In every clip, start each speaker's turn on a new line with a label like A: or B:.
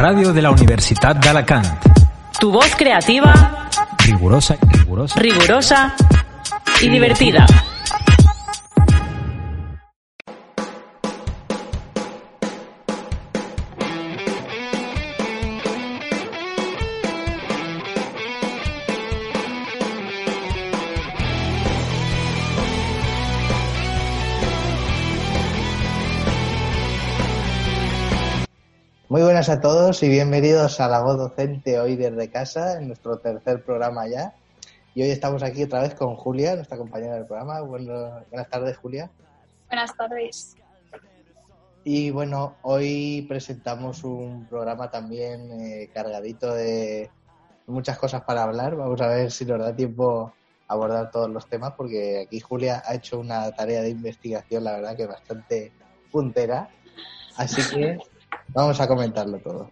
A: Radio de la Universitat d'Alacant.
B: Tu voz creativa,
A: Rigurosa, rigurosa.
B: rigurosa y divertida.
C: Muy buenas a todos y bienvenidos a La Voz Docente hoy desde casa, en nuestro tercer programa ya. Y hoy estamos aquí otra vez con Julia, nuestra compañera del programa. Bueno, buenas tardes, Julia.
D: Buenas tardes.
C: Y bueno, hoy presentamos un programa también eh, cargadito de muchas cosas para hablar. Vamos a ver si nos da tiempo a abordar todos los temas, porque aquí Julia ha hecho una tarea de investigación, la verdad que bastante puntera. Así que vamos a comentarlo todo.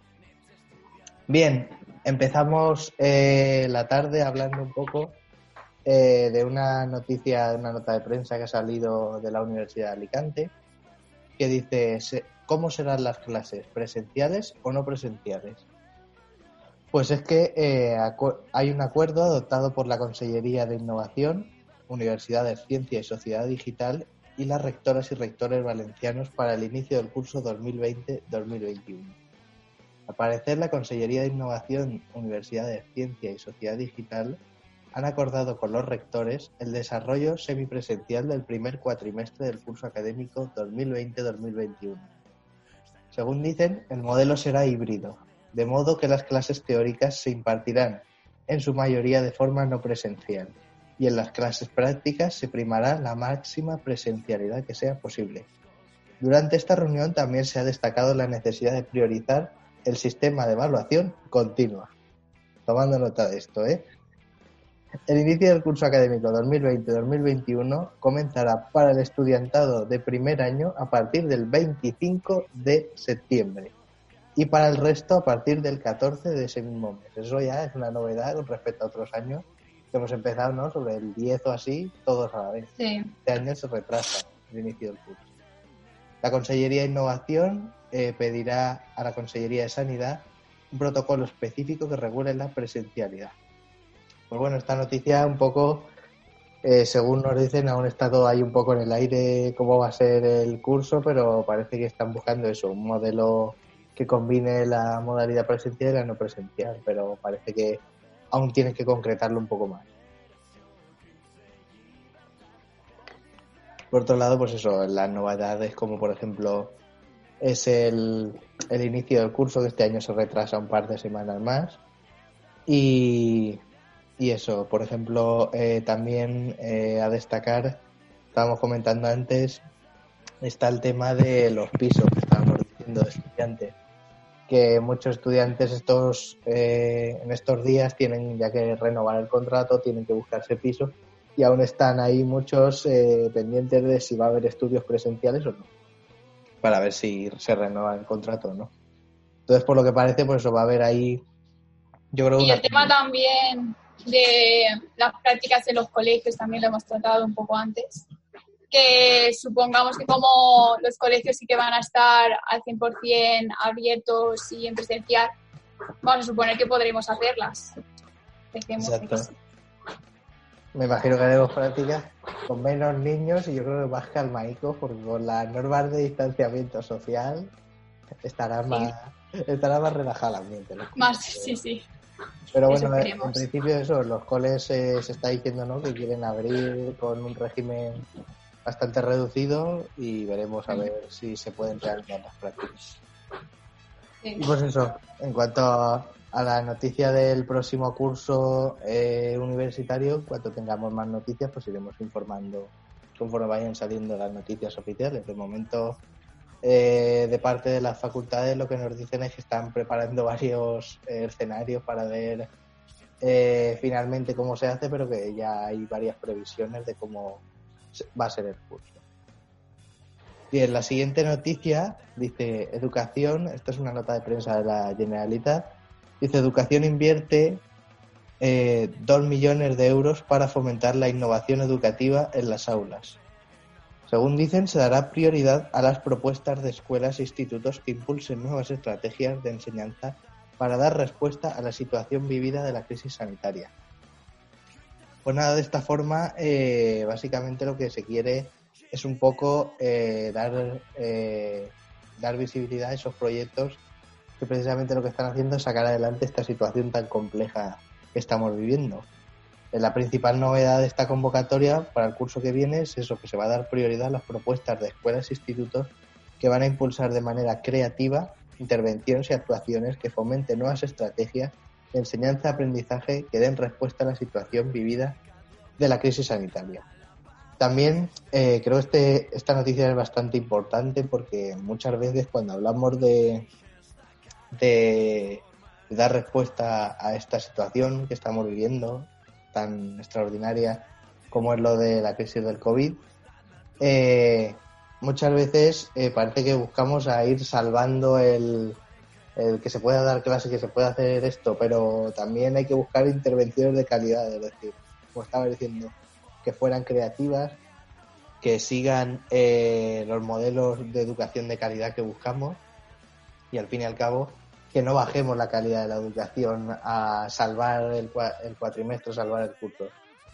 C: Bien, empezamos eh, la tarde hablando un poco eh, de una noticia, de una nota de prensa que ha salido de la Universidad de Alicante, que dice, ¿cómo serán las clases? ¿Presenciales o no presenciales? Pues es que eh, hay un acuerdo adoptado por la Consellería de Innovación, Universidades, Ciencia y Sociedad Digital y las rectoras y rectores valencianos para el inicio del curso 2020-2021. Al parecer, la Consellería de Innovación, Universidades, Ciencia y Sociedad Digital han acordado con los rectores el desarrollo semipresencial del primer cuatrimestre del curso académico 2020-2021. Según dicen, el modelo será híbrido, de modo que las clases teóricas se impartirán en su mayoría de forma no presencial y en las clases prácticas se primará la máxima presencialidad que sea posible. Durante esta reunión también se ha destacado la necesidad de priorizar el sistema de evaluación continua. Tomando nota de esto, ¿eh? El inicio del curso académico 2020-2021 comenzará para el estudiantado de primer año a partir del 25 de septiembre y para el resto a partir del 14 de ese mismo mes. Eso ya es una novedad respecto a otros años que hemos empezado, ¿no? Sobre el 10 o así, todos a la vez.
D: Sí.
C: Este año se retrasa el inicio del curso. La Consellería de Innovación eh, pedirá a la Consellería de Sanidad un protocolo específico que regule la presencialidad. Pues bueno, esta noticia un poco, eh, según nos dicen, aún está todo ahí un poco en el aire cómo va a ser el curso, pero parece que están buscando eso, un modelo que combine la modalidad presencial y la no presencial, pero parece que aún tienen que concretarlo un poco más. Por otro lado, pues eso, las novedades como por ejemplo es el, el inicio del curso, que este año se retrasa un par de semanas más. Y, y eso, por ejemplo, eh, también eh, a destacar, estábamos comentando antes, está el tema de los pisos que estábamos diciendo de estudiantes. Que muchos estudiantes estos eh, en estos días tienen ya que renovar el contrato, tienen que buscarse piso y aún están ahí muchos eh, pendientes de si va a haber estudios presenciales o no, para ver si se renueva el contrato o no. Entonces, por lo que parece, pues eso va a haber ahí, yo creo
D: Y el tema también de las prácticas en los colegios también lo hemos tratado un poco antes. Que supongamos que como los colegios sí que van a estar al 100% abiertos y en presencial, vamos a suponer que podremos hacerlas.
C: Exacto.
D: sí.
C: Me imagino que haremos prácticas con menos niños y yo creo que más calmaicos, porque con las normas de distanciamiento social estará más, estará más relajado el ambiente. ¿no?
D: Más, sí, sí.
C: Pero bueno, en principio eso, los coles eh, se está diciendo ¿no? que quieren abrir con un régimen bastante reducido y veremos a ver si se pueden realizar las prácticas.
D: sí.
C: Y pues eso, en cuanto a, a la noticia del próximo curso eh, universitario, en cuanto tengamos más noticias, pues iremos informando conforme vayan saliendo las noticias oficiales. De momento eh, de parte de las facultades lo que nos dicen es que están preparando varios eh, escenarios para ver eh, finalmente cómo se hace, pero que ya hay varias previsiones de cómo va a ser el curso. Bien, la siguiente noticia dice Educación, esta es una nota de prensa de la Generalitat, dice Educación invierte eh, 2 millones de euros para fomentar la innovación educativa en las aulas. Según dicen, se dará prioridad a las propuestas de escuelas e institutos que impulsen nuevas estrategias de enseñanza para dar respuesta a la situación vivida de la crisis sanitaria. Pues nada, de esta forma, eh, básicamente lo que se quiere es un poco eh, dar, eh, dar visibilidad a esos proyectos que precisamente lo que están haciendo es sacar adelante esta situación tan compleja que estamos viviendo. La principal novedad de esta convocatoria para el curso que viene es eso, que se va a dar prioridad a las propuestas de escuelas e institutos que van a impulsar de manera creativa intervenciones y actuaciones que fomenten nuevas estrategias enseñanza-aprendizaje que den respuesta a la situación vivida de la crisis sanitaria. También eh, creo que este, esta noticia es bastante importante porque muchas veces cuando hablamos de, de dar respuesta a esta situación que estamos viviendo, tan extraordinaria como es lo de la crisis del COVID, eh, muchas veces eh, parece que buscamos a ir salvando el, el, que se pueda dar clase, que se pueda hacer esto, pero también hay que buscar intervenciones de calidad, es decir, como estaba diciendo, que fueran creativas, que sigan eh, los modelos de educación de calidad que buscamos y al fin y al cabo que no bajemos la calidad de la educación a salvar el, el cuatrimestre, salvar el curso,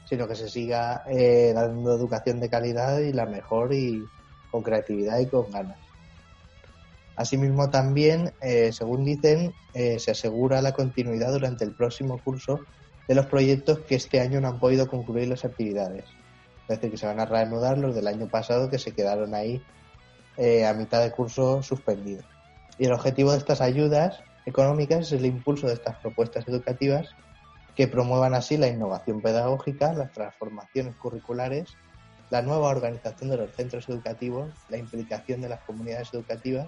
C: sino que se siga eh, dando educación de calidad y la mejor y con creatividad y con ganas. Asimismo, también, eh, según dicen, eh, se asegura la continuidad durante el próximo curso de los proyectos que este año no han podido concluir las actividades. Es decir, que se van a reanudar los del año pasado que se quedaron ahí eh, a mitad de curso suspendidos. Y el objetivo de estas ayudas económicas es el impulso de estas propuestas educativas que promuevan así la innovación pedagógica, las transformaciones curriculares, la nueva organización de los centros educativos, la implicación de las comunidades educativas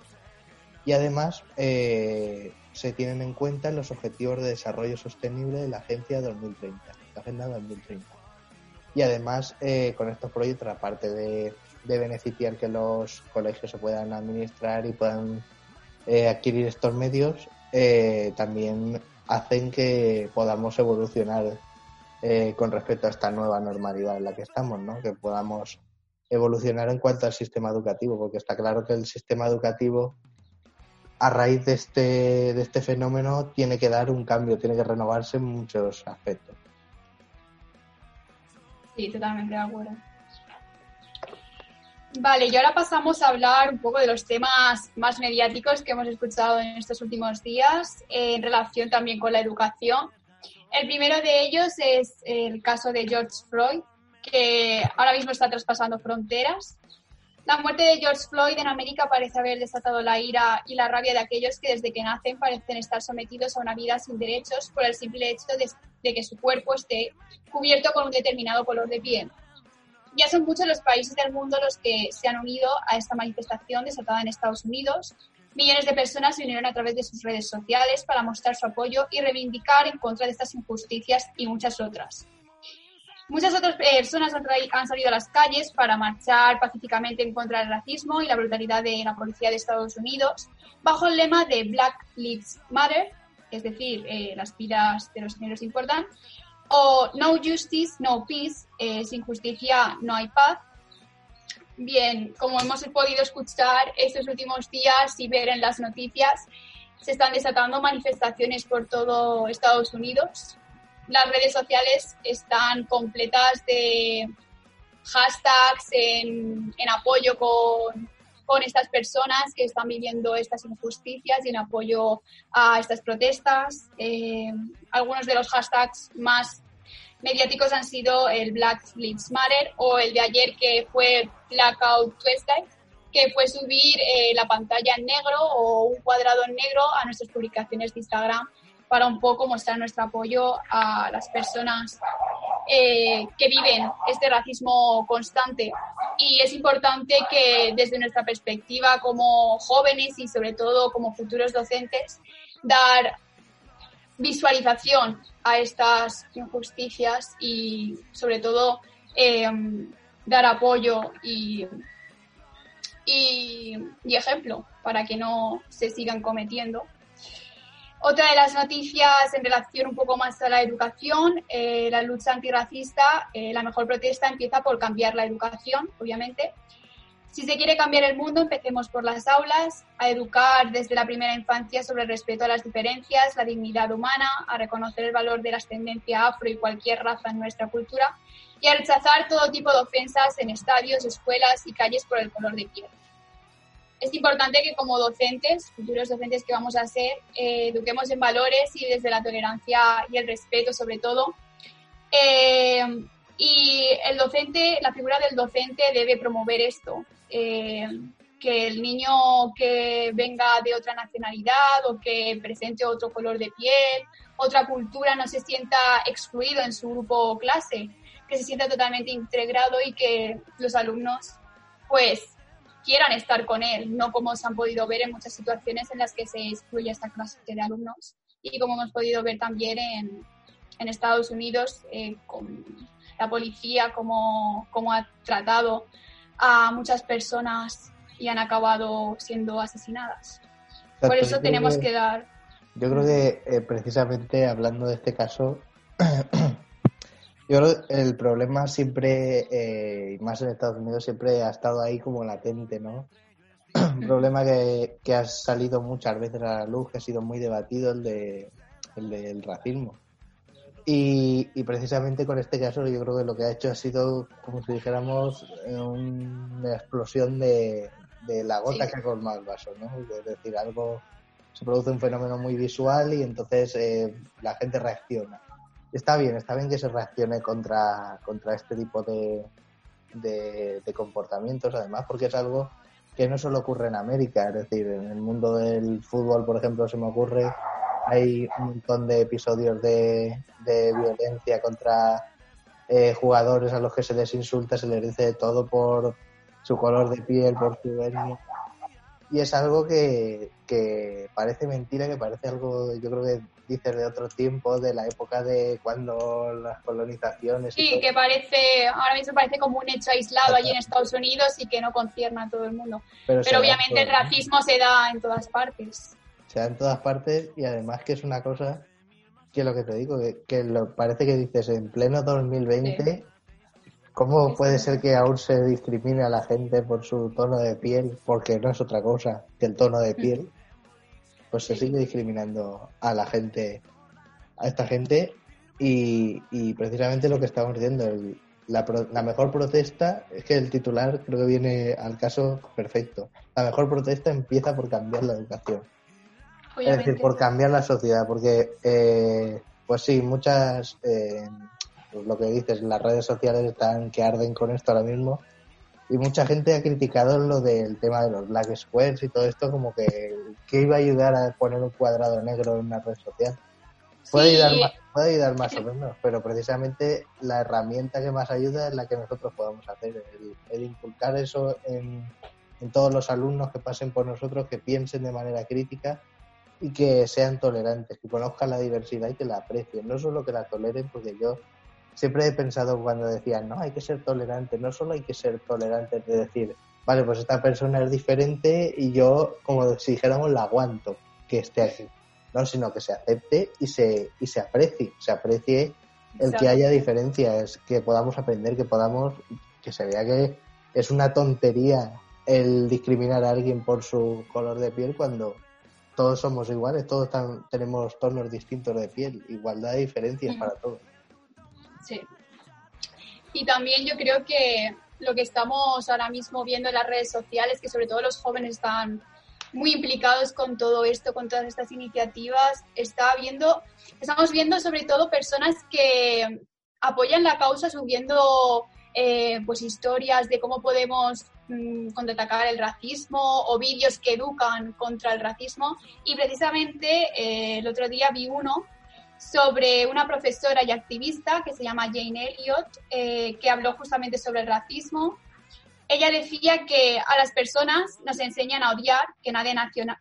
C: y además eh, se tienen en cuenta los objetivos de desarrollo sostenible de la Agencia 2030, la Agenda 2030. Y además eh, con estos proyectos, aparte de, de beneficiar que los colegios se puedan administrar y puedan eh, adquirir estos medios eh, también hacen que podamos evolucionar con respecto a esta nueva normalidad en la que estamos, ¿no? que podamos evolucionar en cuanto al sistema educativo, porque está claro que el sistema educativo a raíz de este, de este fenómeno tiene que dar un cambio, tiene que renovarse en muchos aspectos.
D: Sí, totalmente de acuerdo. Vale, y ahora pasamos a hablar un poco de los temas más mediáticos que hemos escuchado en estos últimos días eh, en relación también con la educación. El primero de ellos es el caso de George Floyd, que ahora mismo está traspasando fronteras. La muerte de George Floyd en América parece haber desatado la ira y la rabia de aquellos que desde que nacen parecen estar sometidos a una vida sin derechos por el simple hecho de, que su cuerpo esté cubierto con un determinado color de piel. Ya son muchos los países del mundo los que se han unido a esta manifestación desatada en Estados Unidos. Millones de personas se unieron a través de sus redes sociales para mostrar su apoyo y reivindicar en contra de estas injusticias y muchas otras. Muchas otras personas han, salido a las calles para marchar pacíficamente en contra del racismo y la brutalidad de la policía de Estados Unidos, bajo el lema de Black Lives Matter, es decir, eh, las vidas de los negros importan, o No Justice, No Peace, eh, sin justicia no hay paz. Bien, como hemos podido escuchar estos últimos días y ver en las noticias, se están desatando manifestaciones por todo Estados Unidos. Las redes sociales están completas de hashtags en, apoyo con, con estas personas que están viviendo estas injusticias y en apoyo a estas protestas. Eh, algunos de los hashtags más mediáticos han sido el Black Lives Matter o el de ayer que fue Blackout Tuesday, que fue subir eh, la pantalla en negro o un cuadrado en negro a nuestras publicaciones de Instagram para un poco mostrar nuestro apoyo a las personas eh, que viven este racismo constante. Y es importante que desde nuestra perspectiva como jóvenes y sobre todo como futuros docentes, dar visualización a estas injusticias y sobre todo eh, dar apoyo y, y, ejemplo para que no se sigan cometiendo. Otra de las noticias en relación un poco más a la educación, eh, la lucha antirracista, eh, la mejor protesta empieza por cambiar la educación, obviamente. Si se quiere cambiar el mundo, empecemos por las aulas, a educar desde la primera infancia sobre el respeto a las diferencias, la dignidad humana, a reconocer el valor de la ascendencia afro y cualquier raza en nuestra cultura y a rechazar todo tipo de ofensas en estadios, escuelas y calles por el color de piel. Es importante que como docentes, futuros docentes que vamos a ser, eh, eduquemos en valores y desde la tolerancia y el respeto sobre todo. Eh, y el docente, la figura del docente debe promover esto, eh, que el niño que venga de otra nacionalidad o que presente otro color de piel, otra cultura, no se sienta excluido en su grupo o clase, que se sienta totalmente integrado y que los alumnos pues quieran estar con él, no como se han podido ver en muchas situaciones en las que se excluye esta clase de alumnos y como hemos podido ver también en, en Estados Unidos eh, con la policía, como, como ha tratado a muchas personas y han acabado siendo asesinadas. Por eso tenemos que, dar...
C: Yo creo que eh, precisamente hablando de este caso, Yo creo que el problema siempre, eh, y más en Estados Unidos, siempre ha estado ahí como latente, ¿no? Un problema que, que ha salido muchas veces a la luz, que ha sido muy debatido, el, de, el del racismo. Y, y, precisamente con este caso yo creo que lo que ha hecho ha sido, como si dijéramos, una explosión de, de la gota que ha colmado el vaso, ¿no? Es decir, algo, se produce un fenómeno muy visual y entonces eh, la gente reacciona está bien, está bien que se reaccione contra, contra este tipo de, de, comportamientos, además, porque es algo que no solo ocurre en América, es decir, en el mundo del fútbol, por ejemplo, se me ocurre, hay un montón de episodios de, de violencia contra eh, jugadores a los que se les insulta, se les dice todo por su color de piel, por su etnia. Y es algo que, que parece mentira, que parece algo, yo creo que dices de otro tiempo, de la época de cuando las colonizaciones.
D: Sí, que parece, ahora mismo parece como un hecho aislado allí en Estados Unidos y que no concierne a todo el mundo. Pero, obviamente el racismo se da en todas partes.
C: Se da en todas partes y además que es una cosa que lo que te digo, que, lo, parece que dices en pleno 2020. ¿Cómo puede ser que aún se discrimine a la gente por su tono de piel? Porque no es otra cosa que el tono de piel. Pues se sigue discriminando a la gente, a esta gente. Y, precisamente lo que estamos diciendo, la, la, mejor protesta, es que el titular creo que viene al caso perfecto, la mejor protesta empieza por cambiar la educación. Es decir, por cambiar la sociedad, porque, eh, pues sí, muchas, eh, pues lo que dices, las redes sociales están que arden con esto ahora mismo, y mucha gente ha criticado lo del tema de los black squares y todo esto como que, que iba a ayudar a poner un cuadrado negro en una red social. Puede, ayudar, más, puede ayudar más o menos, pero precisamente la herramienta que más ayuda es la que nosotros podamos hacer, el, inculcar eso en, en todos los alumnos que pasen por nosotros, que piensen de manera crítica y que sean tolerantes, que conozcan la diversidad y que la aprecien, no solo que la toleren, porque yo siempre he pensado cuando decían, no, hay que ser tolerante, no solo hay que ser tolerante de decir, vale, pues esta persona es diferente y yo, como si dijéramos, la aguanto que esté aquí, no, sino que se acepte y se, y se aprecie, se aprecie el que haya diferencias, que podamos aprender, que podamos, que se vea que es una tontería el discriminar a alguien por su color de piel cuando todos somos iguales, todos tenemos tonos distintos de piel, igualdad de diferencias para todos.
D: Sí. Y también yo creo que lo que estamos ahora mismo viendo en las redes sociales, que sobre todo los jóvenes están muy implicados con todo esto, con todas estas iniciativas, está viendo, estamos viendo sobre todo personas que apoyan la causa subiendo eh, pues historias de cómo podemos mm, contraatacar el racismo o vídeos que educan contra el racismo y precisamente eh, el otro día vi uno sobre una profesora y activista que se llama Jane Elliott, eh, que habló justamente sobre el racismo. Ella decía que a las personas nos enseñan a odiar, que nadie,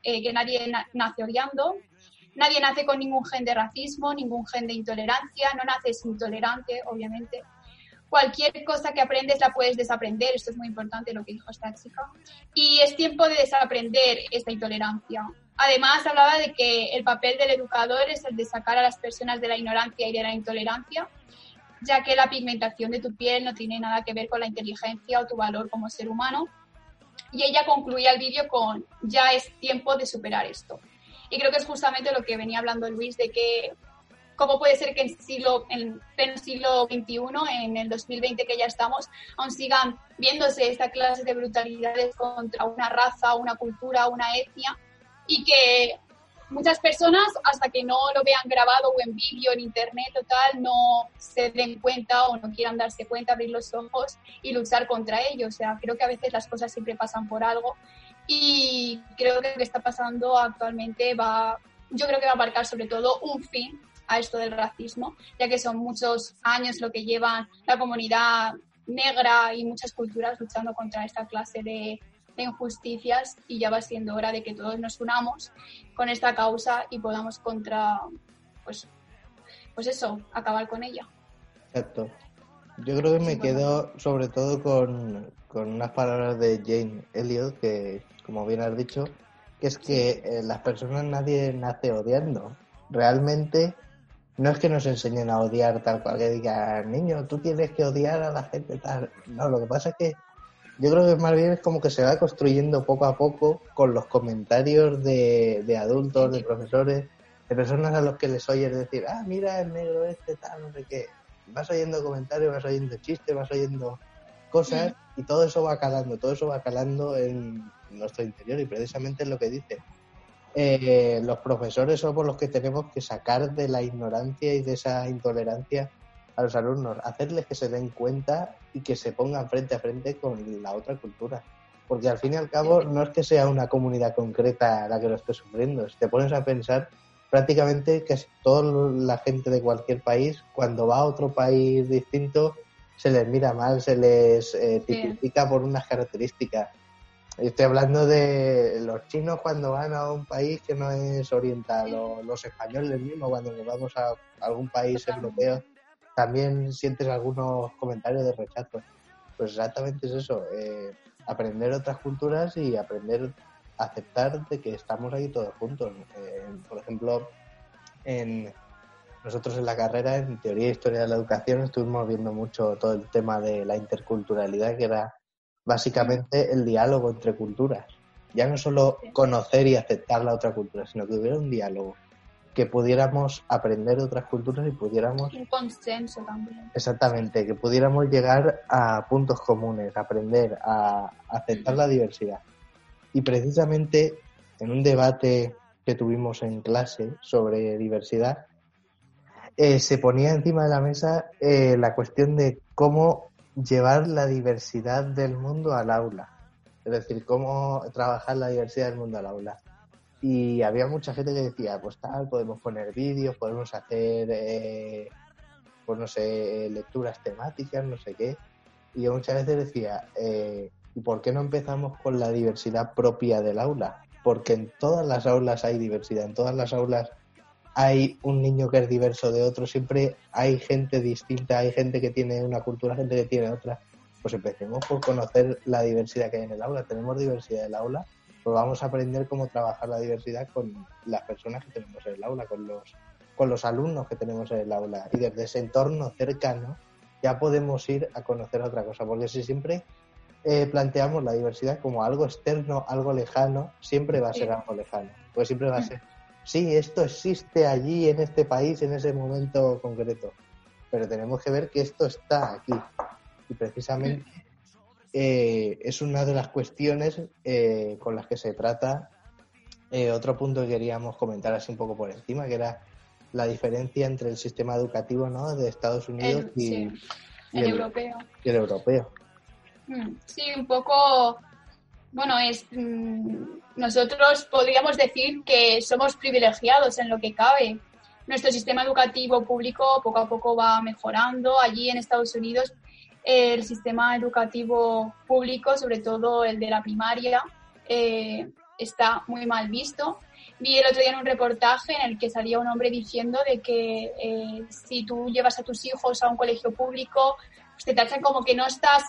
D: eh, nace odiando, nadie nace con ningún gen de racismo, ningún gen de intolerancia, no naces intolerante, obviamente. Cualquier cosa que aprendes la puedes desaprender, esto es muy importante lo que dijo esta chica. Y es tiempo de desaprender esta intolerancia. Además, hablaba de que el papel del educador es el de sacar a las personas de la ignorancia y de la intolerancia, ya que la pigmentación de tu piel no tiene nada que ver con la inteligencia o tu valor como ser humano. Y ella concluía el vídeo con, ya es tiempo de superar esto. Y creo que es justamente lo que venía hablando Luis, de que cómo puede ser que en, siglo, pleno siglo XXI, en el 2020 que ya estamos, aún sigan viéndose esta clase de brutalidades contra una raza, una cultura, una etnia, y que muchas personas, hasta que no lo vean grabado o en vídeo, en internet o tal, no se den cuenta o no quieran darse cuenta, abrir los ojos y luchar contra ello. O sea, creo que a veces las cosas siempre pasan por algo y creo que lo que está pasando actualmente va, yo creo que va a marcar sobre todo un fin a esto del racismo, ya que son muchos años lo que llevan la comunidad negra y muchas culturas luchando contra esta clase de de injusticias y ya va siendo hora de que todos nos unamos con esta causa y podamos contra, pues, pues eso, acabar con ella.
C: Exacto. Yo creo que me quedo sobre todo con, con unas palabras de Jane Elliot, que como bien has dicho, que es que eh, las personas nadie nace odiando. Realmente no es que nos enseñen a odiar tal cual que diga, niño, tú tienes que odiar a la gente tal. No, lo que pasa es que yo creo que más bien es como que se va construyendo poco a poco con los comentarios de, de adultos, de profesores, de personas a los que les oyes decir, ah, mira el negro este, tal, no sé qué. Vas oyendo comentarios, vas oyendo chistes, vas oyendo cosas y todo eso va calando, todo eso va calando en nuestro interior y precisamente es lo que dice. Eh, los profesores somos los que tenemos que sacar de la ignorancia y de esa intolerancia a los alumnos, hacerles que se den cuenta y que se pongan frente a frente con la otra cultura. Porque al fin y al cabo no es que sea una comunidad concreta la que lo esté sufriendo. Si te pones a pensar, prácticamente que toda la gente de cualquier país, cuando va a otro país distinto, se les mira mal, se les eh, tipifica por unas características. Estoy hablando de los chinos cuando van a un país que no es oriental, o los españoles mismos cuando nos vamos a algún país europeo también sientes algunos comentarios de rechazo. Pues exactamente es eso, eh, aprender otras culturas y aprender a aceptar de que estamos ahí todos juntos. Eh, por ejemplo, en, nosotros en la carrera, en Teoría e Historia de la Educación, estuvimos viendo mucho todo el tema de la interculturalidad, que era básicamente el diálogo entre culturas. Ya no solo conocer y aceptar la otra cultura, sino que hubiera un diálogo que pudiéramos aprender de otras culturas y pudiéramos...
D: Un consenso también.
C: Exactamente, que pudiéramos llegar a puntos comunes, aprender a aceptar la diversidad. Y precisamente en un debate que tuvimos en clase sobre diversidad, eh, se ponía encima de la mesa eh, la cuestión de cómo llevar la diversidad del mundo al aula. Es decir, cómo trabajar la diversidad del mundo al aula y había mucha gente que decía, pues tal, podemos poner vídeos, podemos hacer, eh, pues no sé, lecturas temáticas, no sé qué. Y yo muchas veces decía, eh, ¿y por qué no empezamos con la diversidad propia del aula? Porque en todas las aulas hay diversidad, en todas las aulas hay un niño que es diverso de otro, siempre hay gente distinta, hay gente que tiene una cultura, gente que tiene otra. Pues empecemos por conocer la diversidad que hay en el aula. Tenemos diversidad en el aula vamos a aprender cómo trabajar la diversidad con las personas que tenemos en el aula, con los, con los alumnos que tenemos en el aula. Y desde ese entorno cercano ya podemos ir a conocer otra cosa, porque si siempre eh, planteamos la diversidad como algo externo, algo lejano, siempre va a ser algo lejano. Pues siempre va a ser, sí, esto existe allí, en este país, en ese momento concreto. Pero tenemos que ver que esto está aquí. Y precisamente eh, es una de las cuestiones eh, con las que se trata. Eh, otro punto que queríamos comentar así un poco por encima, que era la diferencia entre el sistema educativo ¿no? de Estados Unidos y,
D: el, europeo.
C: Y el europeo.
D: Mm, sí, un poco, bueno, es mm, nosotros podríamos decir que somos privilegiados en lo que cabe, nuestro sistema educativo público poco a poco va mejorando. Allí en Estados Unidos el sistema educativo público, sobre todo el de la primaria, eh, está muy mal visto. Vi el otro día en un reportaje en el que salía un hombre diciendo de que eh, si tú llevas a tus hijos a un colegio público, te tachan como que no estás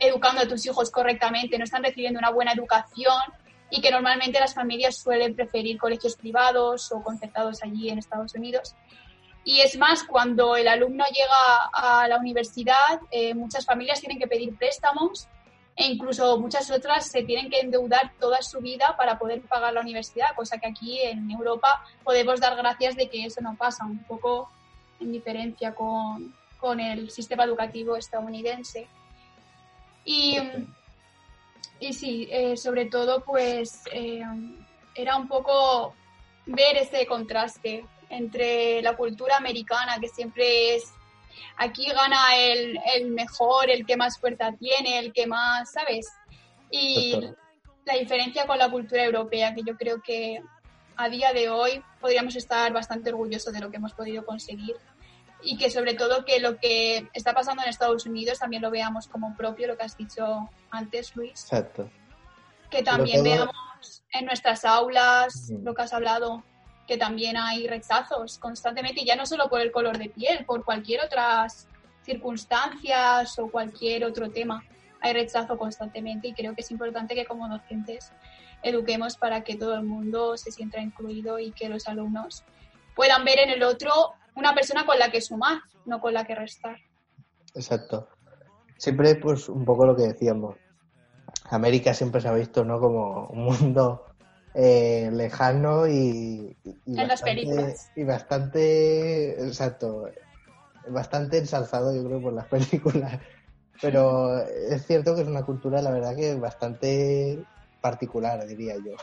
D: educando a tus hijos correctamente, no están recibiendo una buena educación y que normalmente las familias suelen preferir colegios privados o concertados allí en Estados Unidos. Y es más, cuando el alumno llega a la universidad, eh, muchas familias tienen que pedir préstamos e incluso muchas otras se tienen que endeudar toda su vida para poder pagar la universidad, cosa que aquí en Europa podemos dar gracias de que eso no pasa, un poco en diferencia con, con el sistema educativo estadounidense. Y, y sí, eh, sobre todo pues eh, era un poco ver ese contraste entre la cultura americana, que siempre es, aquí gana el, el mejor, el que más fuerza tiene, el que más, ¿sabes? Y la diferencia con la cultura europea, que yo creo que a día de hoy podríamos estar bastante orgullosos de lo que hemos podido conseguir y que sobre todo que lo que está pasando en Estados Unidos también lo veamos como propio, lo que has dicho antes, Luis.
C: Exacto.
D: Que también veamos en nuestras aulas lo que has hablado, que también hay rechazos constantemente, y ya no solo por el color de piel, por cualquier otras circunstancias o cualquier otro tema. Hay rechazo constantemente y creo que es importante que como docentes eduquemos para que todo el mundo se sienta incluido y que los alumnos puedan ver en el otro una persona con la que sumar, no con la que restar.
C: Exacto. Siempre, pues, un poco lo que decíamos. América siempre se ha visto, ¿no? Como un mundo eh, lejano y,
D: en las películas.
C: Y bastante, exacto, bastante ensalzado, yo creo, por las películas. Pero es cierto que es una cultura, la verdad, que bastante particular, diría yo.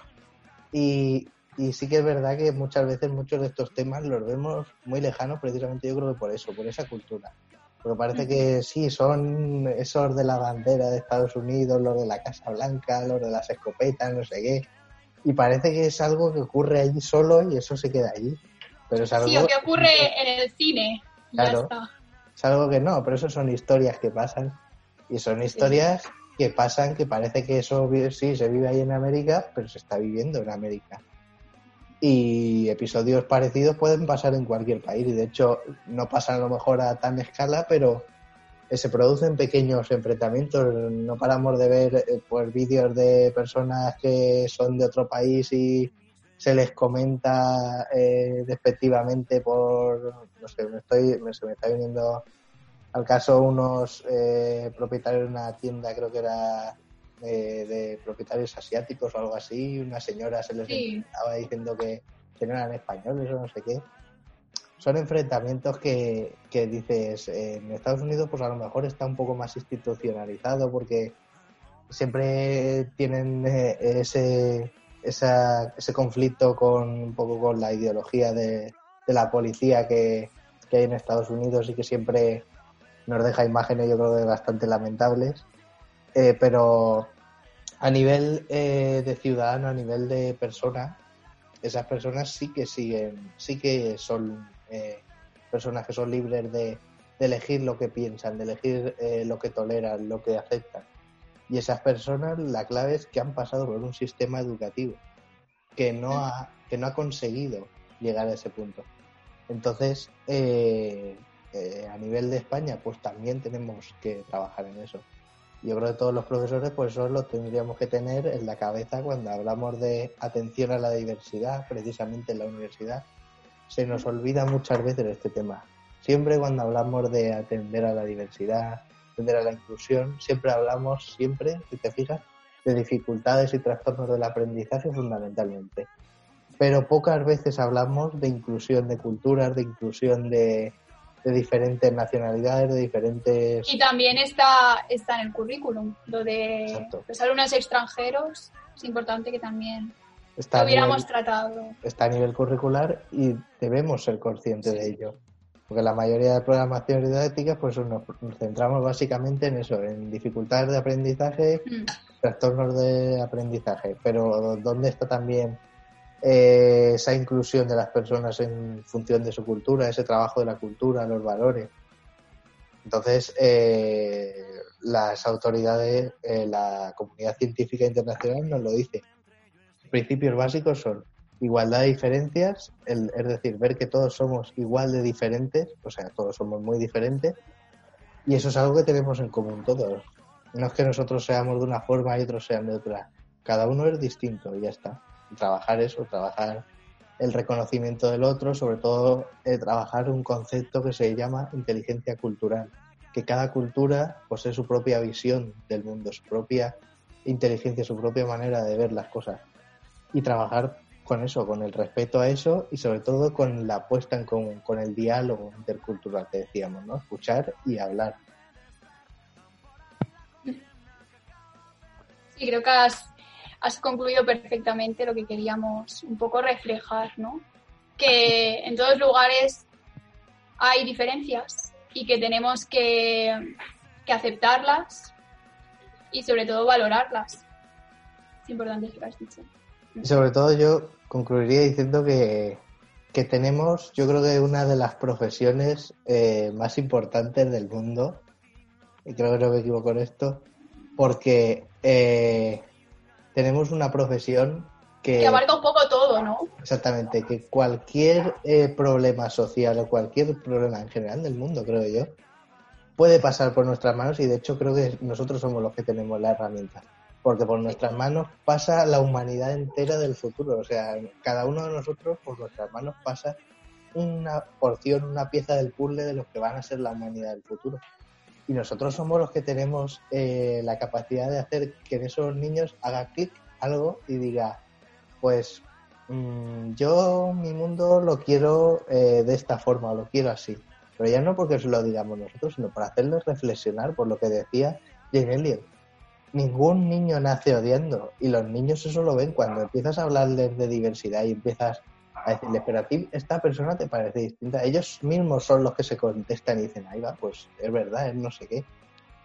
C: Y, y sí que es verdad que muchas veces muchos de estos temas los vemos muy lejanos, precisamente yo creo que por eso, por esa cultura. Porque parece que sí, son esos de la bandera de Estados Unidos, los de la Casa Blanca, los de las escopetas, no sé qué. Y parece que es algo que ocurre allí solo y eso se queda allí. Pero es algo...
D: Sí, o que ocurre en el cine.
C: Claro. Es algo que no, pero eso son historias que pasan. Y son historias que pasan que parece que eso sí se vive ahí en América, pero se está viviendo en América y episodios parecidos pueden pasar en cualquier país y de hecho no pasan a lo mejor a tan escala pero se producen pequeños enfrentamientos no paramos de ver eh, pues vídeos de personas que son de otro país y se les comenta eh, despectivamente por no sé me estoy me, se me está viniendo al caso unos eh, propietarios de una tienda creo que era de, propietarios asiáticos o algo así, una señora se les estaba diciendo que, no eran españoles o no sé qué. Son enfrentamientos que, que dices, en Estados Unidos pues a lo mejor está un poco más institucionalizado porque siempre tienen eh, ese, ese conflicto con un poco con la ideología de, de la policía que, que, hay en Estados Unidos y que siempre nos deja imágenes yo creo que bastante lamentables. Eh, pero a nivel eh, de ciudadano, a nivel de persona, esas personas sí que siguen, sí que son eh, personas que son libres de, elegir lo que piensan, de elegir lo que toleran, lo que aceptan. Y esas personas, la clave es que han pasado por un sistema educativo que no ha, que no ha conseguido llegar a ese punto. Entonces, a nivel de España, pues también tenemos que trabajar en eso. Yo creo que todos los profesores, pues eso lo tendríamos que tener en la cabeza cuando hablamos de atención a la diversidad, precisamente en la universidad. Se nos olvida muchas veces este tema. Siempre cuando hablamos de atender a la diversidad, atender a la inclusión, siempre hablamos, siempre, si te fijas, de dificultades y trastornos del aprendizaje fundamentalmente. Pero pocas veces hablamos de inclusión de culturas, de inclusión de, de diferentes nacionalidades, de diferentes...
D: Y también está, está en el currículum, lo de los alumnos extranjeros, es importante que también lo hubiéramos tratado.
C: Está a nivel curricular y debemos ser conscientes de ello. Porque la mayoría de programaciones didácticas pues nos, centramos básicamente en eso, en dificultades de aprendizaje, mm. trastornos de aprendizaje. Pero ¿dónde está también eh, esa inclusión de las personas en función de su cultura, ese trabajo de la cultura, los valores. Entonces, eh, las autoridades, eh, la comunidad científica internacional nos lo dice. Principios básicos son igualdad de diferencias, el- es decir, ver que todos somos igual de diferentes, o sea, todos somos muy diferentes, y eso es algo que tenemos en común todos. No es que nosotros seamos de una forma y otros sean de otra. Cada uno es distinto y ya está. Trabajar eso, trabajar el reconocimiento del otro, sobre todo eh, trabajar un concepto que se llama inteligencia cultural, que cada cultura posee su propia visión del mundo, su propia inteligencia, su propia manera de ver las cosas. Y trabajar con eso, con el respeto a eso y sobre todo con la puesta en común, con el diálogo intercultural que decíamos, ¿no? Escuchar y hablar.
D: Sí, creo que has, has concluido perfectamente lo que queríamos un poco reflejar, ¿no? Que en todos lugares hay diferencias y que tenemos que, que aceptarlas y sobre todo valorarlas. Es importante lo que has dicho.
C: Sobre todo yo concluiría diciendo que, que tenemos, yo creo que una de las profesiones eh, más importantes del mundo, y creo que no me equivoco en esto, porque eh, tenemos una profesión que...
D: Que abarca un poco todo, ¿no?
C: Exactamente, que cualquier eh, problema social o cualquier problema en general del mundo, creo yo, puede pasar por nuestras manos y de hecho creo que nosotros somos los que tenemos la herramienta. Porque por nuestras manos pasa la humanidad entera del futuro. O sea, cada uno de nosotros por nuestras manos pasa una porción, una pieza del puzzle de los que van a ser la humanidad del futuro. Y nosotros somos los que tenemos eh, la capacidad de hacer que en esos niños haga clic algo y diga, pues mm, yo mi mundo lo quiero eh, de esta forma, lo quiero así. Pero ya no porque se lo digamos nosotros, sino para hacerles reflexionar por lo que decía Jane Elliot. Ningún niño nace odiando y los niños eso lo ven cuando empiezas a hablarles de diversidad y empiezas a decirles, pero a ti esta persona te parece distinta. Ellos mismos son los que se contestan y dicen, ahí va, pues es verdad, es no sé qué.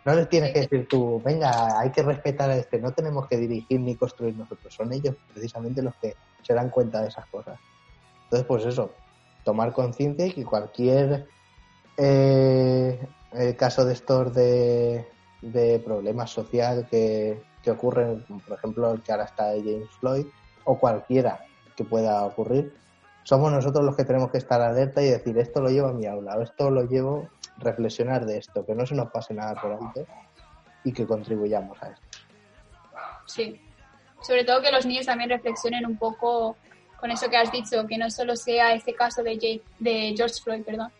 C: No les tienes que decir tú, venga, hay que respetar a este, no tenemos que dirigir ni construir nosotros, son ellos precisamente los que se dan cuenta de esas cosas. Entonces, pues eso, tomar conciencia y que cualquier eh, eh, caso de estos de, de problemas social que, que ocurren, por ejemplo, el que ahora está de James Floyd, o cualquiera que pueda ocurrir, somos nosotros los que tenemos que estar alerta y decir esto lo llevo a mi aula, o esto lo llevo reflexionar de esto, que no se nos pase nada por alto y que contribuyamos a esto.
D: Sí. Sobre todo que los niños también reflexionen un poco con eso que has dicho, que no solo sea este caso de, Jake- de George Floyd, perdón,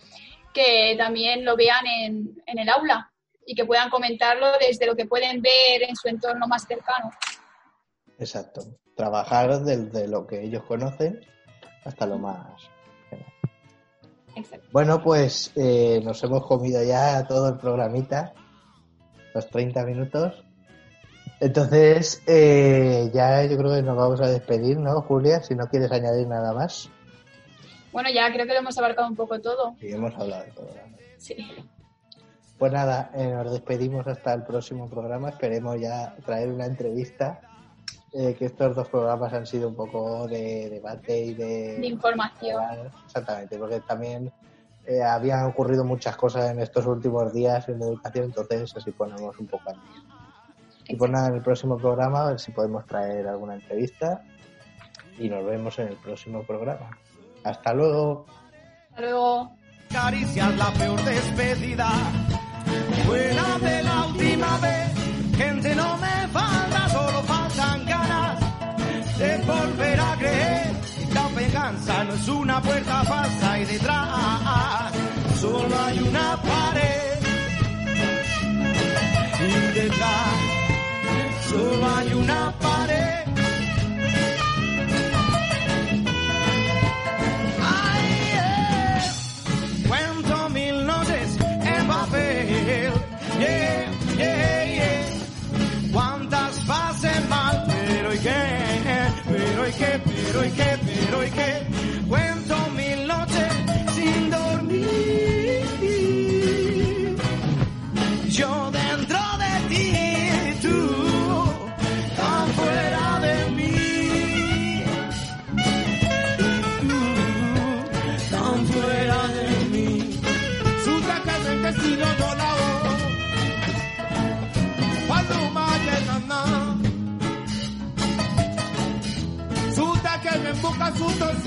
D: que también lo vean en, en el aula y que puedan comentarlo desde lo que pueden ver en su entorno más cercano.
C: Exacto. Trabajar desde lo que ellos conocen hasta lo más.
D: Exacto.
C: Bueno, pues eh, nos hemos comido ya todo el programita, los 30 minutos. Entonces, eh, ya yo creo que nos vamos a despedir, ¿no, Julia? Si no quieres añadir nada más.
D: Bueno, ya creo que lo hemos abarcado un poco todo.
C: Y hemos hablado todo.
D: Sí.
C: Pues nada, eh, nos despedimos hasta el próximo programa. Esperemos ya traer una entrevista. eh, que estos dos programas han sido un poco de debate y de,
D: De información.
C: Exactamente, porque también eh, habían ocurrido muchas cosas en estos últimos días en educación, entonces así ponemos un poco al día. Y pues nada, en el próximo programa a ver si podemos traer alguna entrevista y nos vemos en el próximo programa. Hasta luego.
D: Hasta luego.
E: caricias la peor despedida. Fuera de la última vez, gente no me falta, solo faltan ganas de volver a creer. La venganza no es una puerta falsa y detrás solo hay una pared. Saca su tocino, no